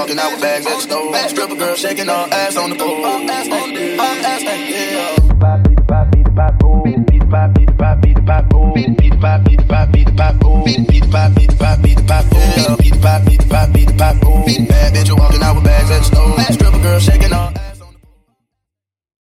Walking out with bags at the shaking her ass on the pole. Ass on the, ass on the, yeah. Beat the pop, beat the pop, beat the pop, boom. Beat the pop, beat the pop, beat the pop, boom. Beat the